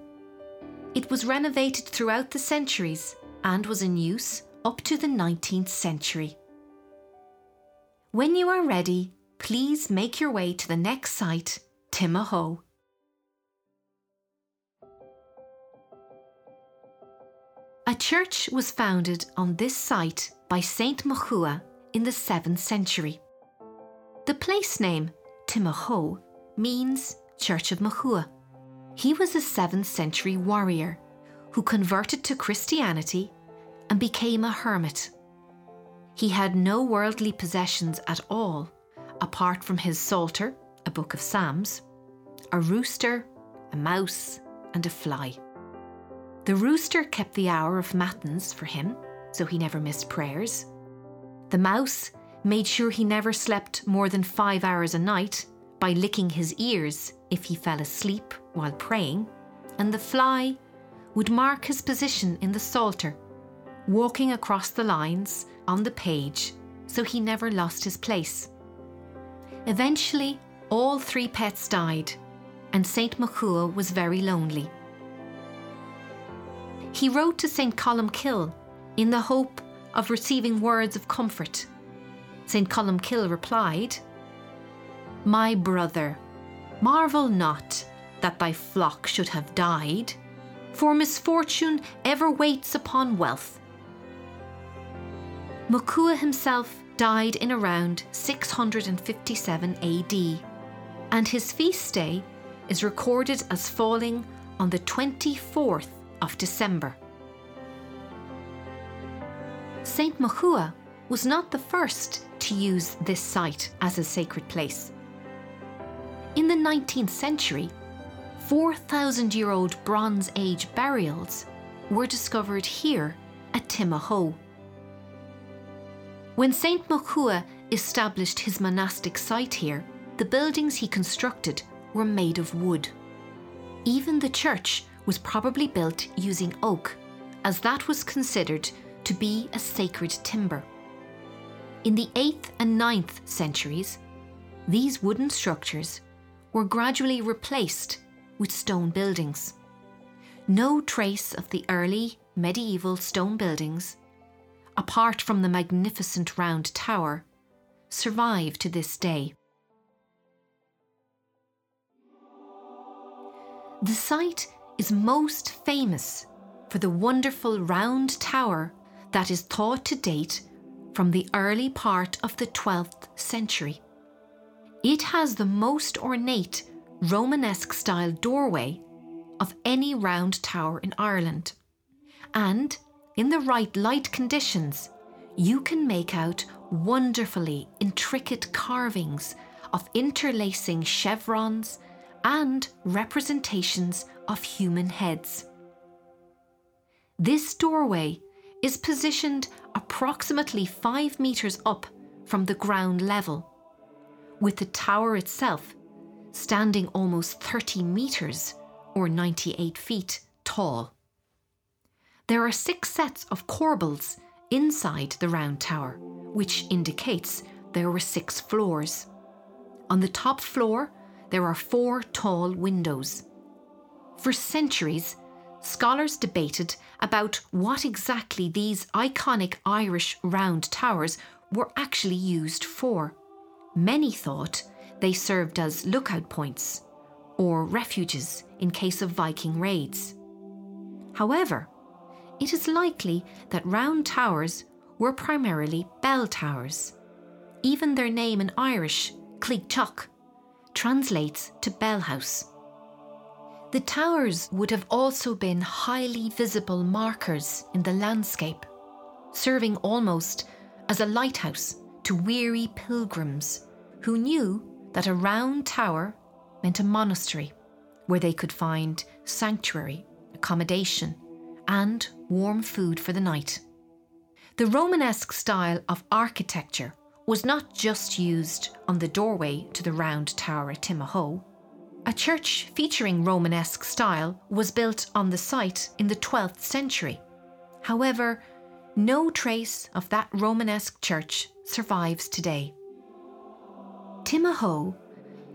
It was renovated throughout the centuries and was in use up to the 19th century. When you are ready, please make your way to the next site, Timahoe. A church was founded on this site by Saint Mochua in the 7th century. The place name, Timahoe, means Church of Mochua. He was a 7th century warrior who converted to Christianity and became a hermit. He had no worldly possessions at all, apart from his psalter, a book of Psalms, a rooster, a mouse, and a fly. The rooster kept the hour of matins for him, so he never missed prayers. The mouse made sure he never slept more than five hours a night by licking his ears if he fell asleep while praying, and the fly would mark his position in the Psalter, walking across the lines on the page so he never lost his place. Eventually, all three pets died, and St. Mochua was very lonely he wrote to St. Columcille in the hope of receiving words of comfort. St. Columcille replied, My brother, marvel not that thy flock should have died, for misfortune ever waits upon wealth. Mochua himself died in around 657 AD, and his feast day is recorded as falling on the 24th of December. St. Mochua was not the first to use this site as a sacred place. In the 19th century, 4,000 year old Bronze Age burials were discovered here at Timahoe. When St. Mochua established his monastic site here, the buildings he constructed were made of wood. Even the church was probably built using oak, as that was considered to be a sacred timber. In the 8th and 9th centuries, these wooden structures were gradually replaced with stone buildings. No trace of the early medieval stone buildings, apart from the magnificent round tower, survive to this day. The site is most famous for the wonderful round tower that is thought to date from the early part of the 12th century. It has the most ornate Romanesque style doorway of any round tower in Ireland. And in the right light conditions, you can make out wonderfully intricate carvings of interlacing chevrons and representations of human heads. This doorway is positioned approximately 5 metres up from the ground level, with the tower itself standing almost 30 metres or 98 feet tall. There are six sets of corbels inside the round tower, which indicates there were six floors. On the top floor, there are four tall windows. For centuries, scholars debated about what exactly these iconic Irish round towers were actually used for. Many thought they served as lookout points or refuges in case of Viking raids. However, it is likely that round towers were primarily bell towers. Even their name in Irish, cloigtheach translates to bell house. The towers would have also been highly visible markers in the landscape, serving almost as a lighthouse to weary pilgrims who knew that a round tower meant a monastery where they could find sanctuary, accommodation, and warm food for the night. The Romanesque style of architecture was not just used on the doorway to the round tower at Timahoe. A church featuring Romanesque style was built on the site in the 12th century. However, no trace of that Romanesque church survives today. Timahoe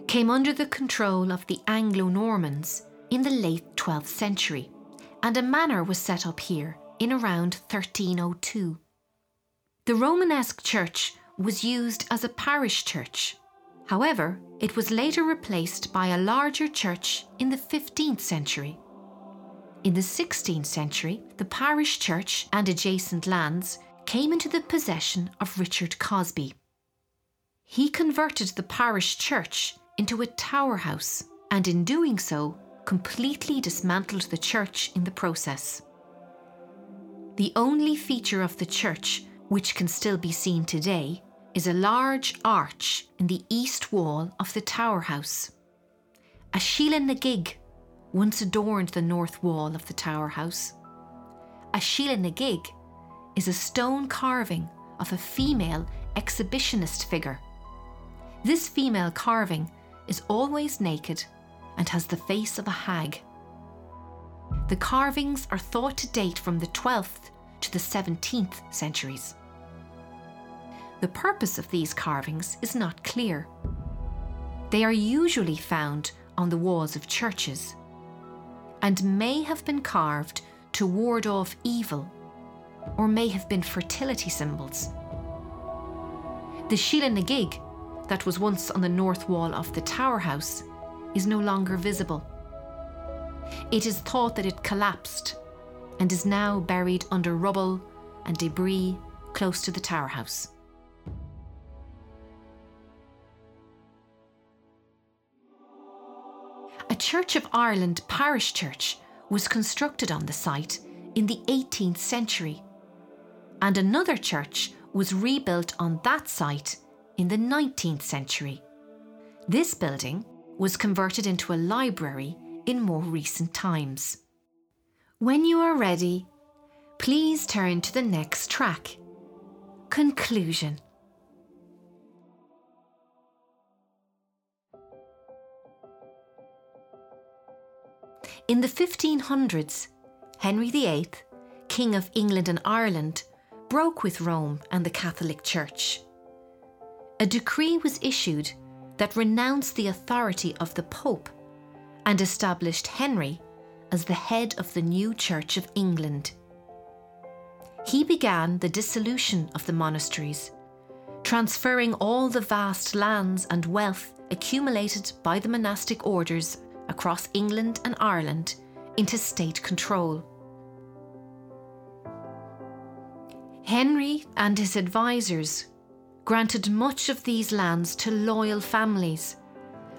came under the control of the Anglo Normans in the late 12th century, and a manor was set up here in around 1302. The Romanesque church was used as a parish church. However, it was later replaced by a larger church in the 15th century. In the 16th century, the parish church and adjacent lands came into the possession of Richard Cosby. He converted the parish church into a tower house and, in doing so, completely dismantled the church in the process. The only feature of the church which can still be seen today is a large arch in the east wall of the tower house. A Síle na gig once adorned the north wall of the tower house. A Síle na gig is a stone carving of a female exhibitionist figure. This female carving is always naked and has the face of a hag. The carvings are thought to date from the 12th to the 17th centuries. The purpose of these carvings is not clear. They are usually found on the walls of churches and may have been carved to ward off evil or may have been fertility symbols. The Síle na gig that was once on the north wall of the tower house is no longer visible. It is thought that it collapsed and is now buried under rubble and debris close to the tower house. A Church of Ireland parish church was constructed on the site in the 18th century, and another church was rebuilt on that site in the 19th century. This building was converted into a library in more recent times. When you are ready, please turn to the next track Conclusion. In the 1500s, Henry VIII, King of England and Ireland, broke with Rome and the Catholic Church a decree was issued that renounced the authority of the Pope and established Henry as the head of the new Church of England. He began the dissolution of the monasteries, transferring all the vast lands and wealth accumulated by the monastic orders across England and Ireland into state control. Henry and his advisers granted much of these lands to loyal families,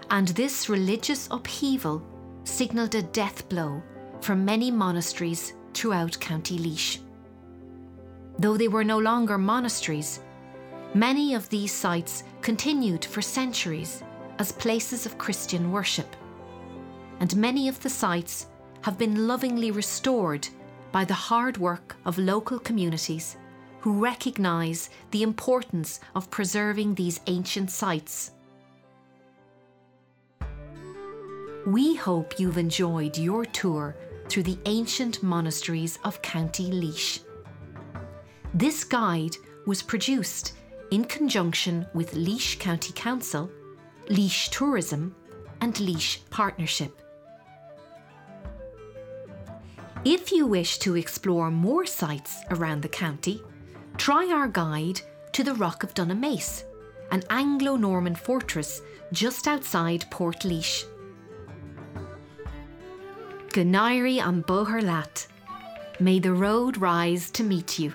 and this religious upheaval signalled a death blow for many monasteries throughout County Laois. Though they were no longer monasteries, many of these sites continued for centuries as places of Christian worship, and many of the sites have been lovingly restored by the hard work of local communities who recognise the importance of preserving these ancient sites. We hope you've enjoyed your tour through the ancient monasteries of County Laois. This guide was produced in conjunction with Laois County Council, Laois Tourism, and Laois Partnership. If you wish to explore more sites around the county, try our guide to the Rock of Dunamace, an Anglo Norman fortress just outside Portlaoise. Go n-éirí an bóthar leat. May the road rise to meet you.